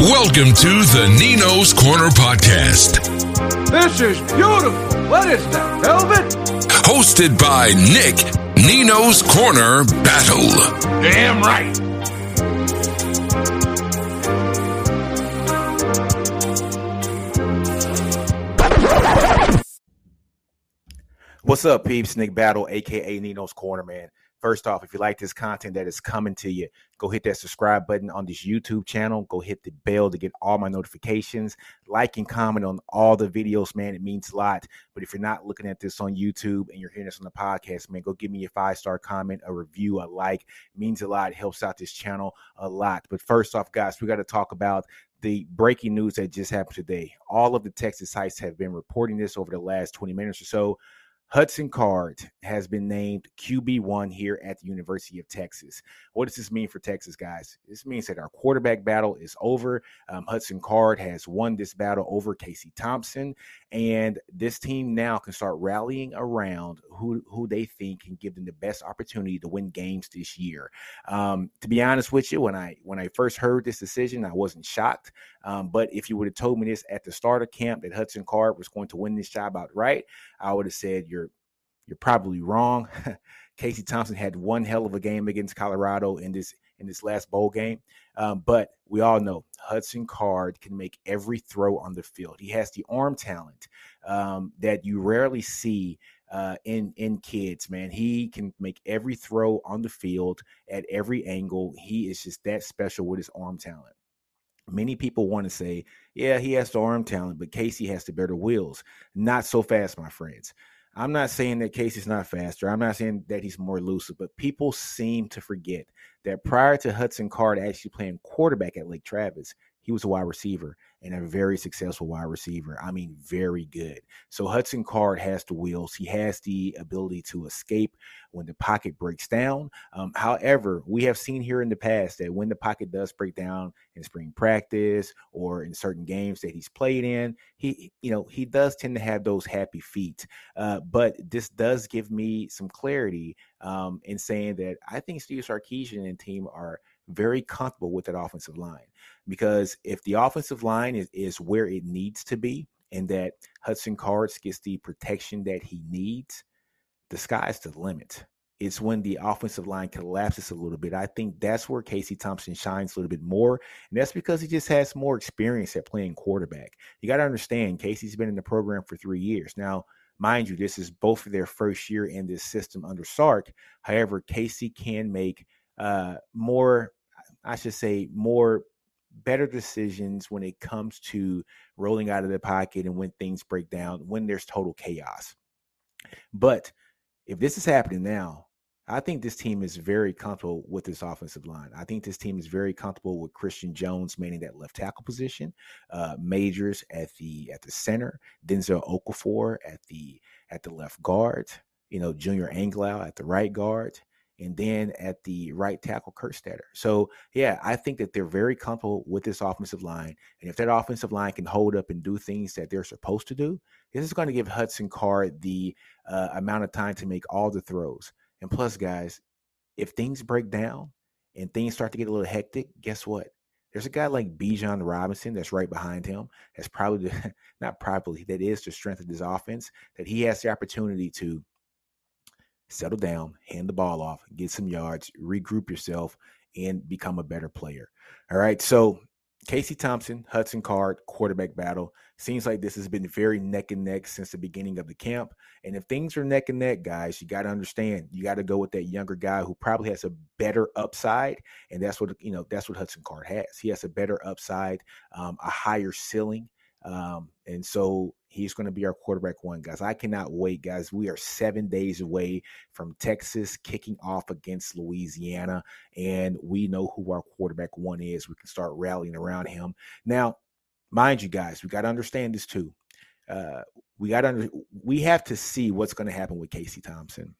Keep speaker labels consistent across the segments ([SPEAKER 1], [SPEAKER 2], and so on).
[SPEAKER 1] Welcome to the Nino's Corner podcast.
[SPEAKER 2] This is beautiful. What is that, velvet?
[SPEAKER 1] Hosted by Nick Nino's Corner Battle.
[SPEAKER 2] Damn right.
[SPEAKER 3] What's up, peeps? Nick Battle, aka Nino's Corner, man. First off, if you like this content that is coming to you, go hit that subscribe button on this YouTube channel. Go hit the bell to get all my notifications. Like and comment on all the videos, man. It means a lot. But if you're not looking at this on YouTube and you're hearing this on the podcast, man, go give me a five star comment, a review, a like. It means a lot. It helps out this channel a lot. But first off, guys, we got to talk about the breaking news that just happened today. All of the Texas sites have been reporting this over the last 20 minutes or so. Hudson Card has been named QB1 here at the University of Texas. What does this mean for Texas, guys? This means that our quarterback battle is over. Um, Hudson Card has won this battle over Casey Thompson, and this team now can start rallying around who, who they think can give them the best opportunity to win games this year. Um, to be honest with you, when I when I first heard this decision, I wasn't shocked. Um, but if you would have told me this at the start of camp that Hudson Card was going to win this job outright, I would have said you're you're probably wrong. Casey Thompson had one hell of a game against Colorado in this in this last bowl game. Um, but we all know Hudson Card can make every throw on the field. He has the arm talent um, that you rarely see uh, in in kids. Man, he can make every throw on the field at every angle. He is just that special with his arm talent. Many people want to say, yeah, he has the arm talent, but Casey has the better wheels. Not so fast, my friends. I'm not saying that Casey's not faster. I'm not saying that he's more elusive, but people seem to forget that prior to Hudson Card actually playing quarterback at Lake Travis, he was a wide receiver and a very successful wide receiver. I mean, very good. So Hudson Card has the wheels. He has the ability to escape when the pocket breaks down. Um, however, we have seen here in the past that when the pocket does break down in spring practice or in certain games that he's played in, he, you know, he does tend to have those happy feet. Uh, but this does give me some clarity um, in saying that I think Steve Sarkisian and team are very comfortable with that offensive line because if the offensive line is, is where it needs to be and that Hudson Cards gets the protection that he needs, the sky's the limit. It's when the offensive line collapses a little bit. I think that's where Casey Thompson shines a little bit more. And that's because he just has more experience at playing quarterback. You got to understand, Casey's been in the program for three years. Now, mind you, this is both their first year in this system under Sark. However, Casey can make uh, more I should say, more better decisions when it comes to rolling out of the pocket and when things break down, when there's total chaos. But if this is happening now, I think this team is very comfortable with this offensive line. I think this team is very comfortable with Christian Jones manning that left tackle position, uh, Majors at the at the center, Denzel Okafor at the at the left guard, you know, Junior Angilau at the right guard, and then at the right tackle, Kurt Kerstetter. So, yeah, I think that they're very comfortable with this offensive line. And if that offensive line can hold up and do things that they're supposed to do, this is going to give Hudson Card the uh, amount of time to make all the throws. And plus, guys, if things break down and things start to get a little hectic, guess what? There's a guy like Bijan Robinson that's right behind him. That's probably the, not probably that is the strength of this offense. That he has the opportunity to settle down, hand the ball off, get some yards, regroup yourself, and become a better player. All right. So Casey Thompson, Hudson Card, quarterback battle. Seems like this has been very neck and neck since the beginning of the camp. And if things are neck and neck, guys, you got to understand you got to go with that younger guy who probably has a better upside. And that's what, you know, that's what Hudson Card has. He has a better upside, um, a higher ceiling. Um, and so he's going to be our quarterback one, guys. I cannot wait, guys. We are seven days away from Texas kicking off against Louisiana, and we know who our quarterback one is. We can start rallying around him. Now, mind you, guys, we got to understand this too. Uh, we got to we have to see what's going to happen with Casey Thompson.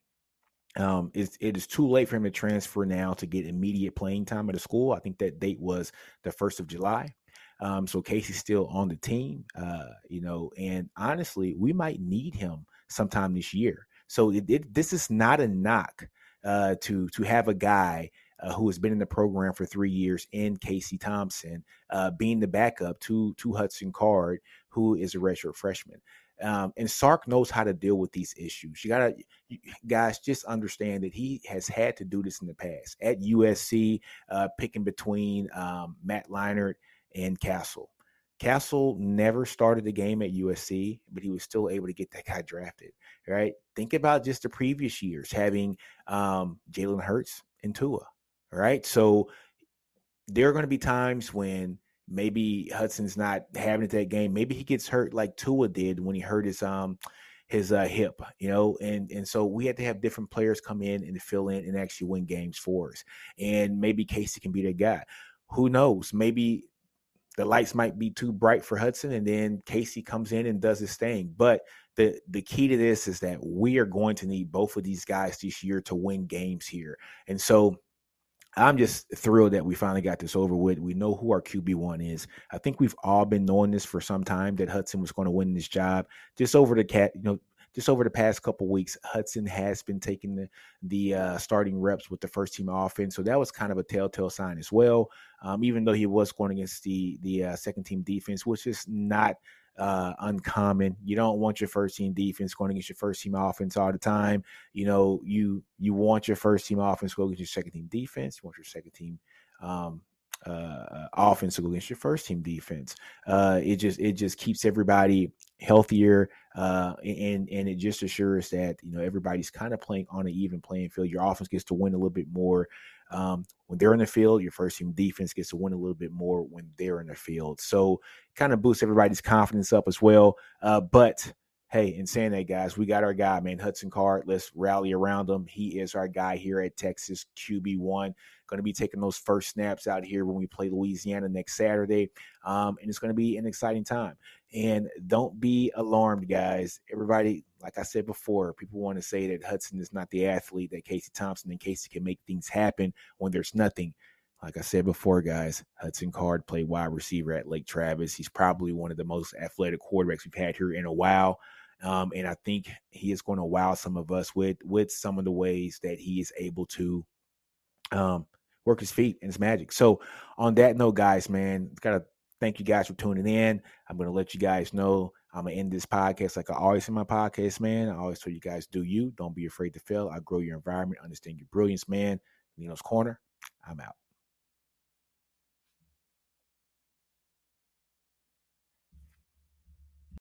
[SPEAKER 3] Um, it, it is too late for him to transfer now to get immediate playing time at a school. I think that date was the first of July. Um, so Casey's still on the team, uh, you know, and honestly, we might need him sometime this year. So it, it, this is not a knock uh, to to have a guy uh, who has been in the program for three years, in Casey Thompson, uh, being the backup to to Hudson Card, who is a redshirt freshman. Um, and Sark knows how to deal with these issues. You gotta, guys, just understand that he has had to do this in the past at USC, uh, picking between um, Matt Leinart and Cassel. Cassel never started the game at USC, but he was still able to get that guy drafted. Right? Think about just the previous years having um, Jalen Hurts and Tua. Right? So there are going to be times when maybe Hudson's not having it that game. Maybe he gets hurt like Tua did when he hurt his um his uh, hip, you know, and and so we had to have different players come in and fill in and actually win games for us. And maybe Casey can be that guy. Who knows? Maybe the lights might be too bright for Hudson, and then Casey comes in and does his thing. But the the key to this is that we are going to need both of these guys this year to win games here. And so I'm just thrilled that we finally got this over with. We know who our QB1 is. I think we've all been knowing this for some time that Hudson was going to win this job. Just over the cat, you know, just over the past couple weeks, Hudson has been taking the the uh, starting reps with the first team offense, so that was kind of a telltale sign as well. Um, even though he was going against the the uh, second team defense, which is not uh, uncommon. You don't want your first team defense going against your first team offense all the time. You know, you you want your first team offense go against your second team defense. You want your second team um, uh, go against your first team defense. Uh, it just it just keeps everybody healthier, uh, and and it just assures that you know everybody's kind of playing on an even playing field. Your offense gets to win a little bit more um, when they're in the field. Your first team defense gets to win a little bit more when they're in the field. So kind of boosts everybody's confidence up as well. Uh, but hey, in saying that, guys, we got our guy, man, Hudson Card. Let's rally around him. He is our guy here at Texas QB1. Going to be taking those first snaps out here when we play Louisiana next Saturday. Um, and it's going to be an exciting time. And don't be alarmed, guys. Everybody, like I said before, people want to say that Hudson is not the athlete that Casey Thompson and Casey can make things happen when there's nothing. Like I said before, guys, Hudson Card played wide receiver at Lake Travis. He's probably one of the most athletic quarterbacks we've had here in a while. Um, and I think he is going to wow some of us with with some of the ways that he is able to um, work his feet and his magic. So on that note, guys, man, gotta thank you guys for tuning in. I'm gonna let you guys know I'm gonna end this podcast like I always in my podcast, man. I always tell you guys, do you, don't be afraid to fail. I grow your environment, understand your brilliance, man. Nino's Corner. I'm out.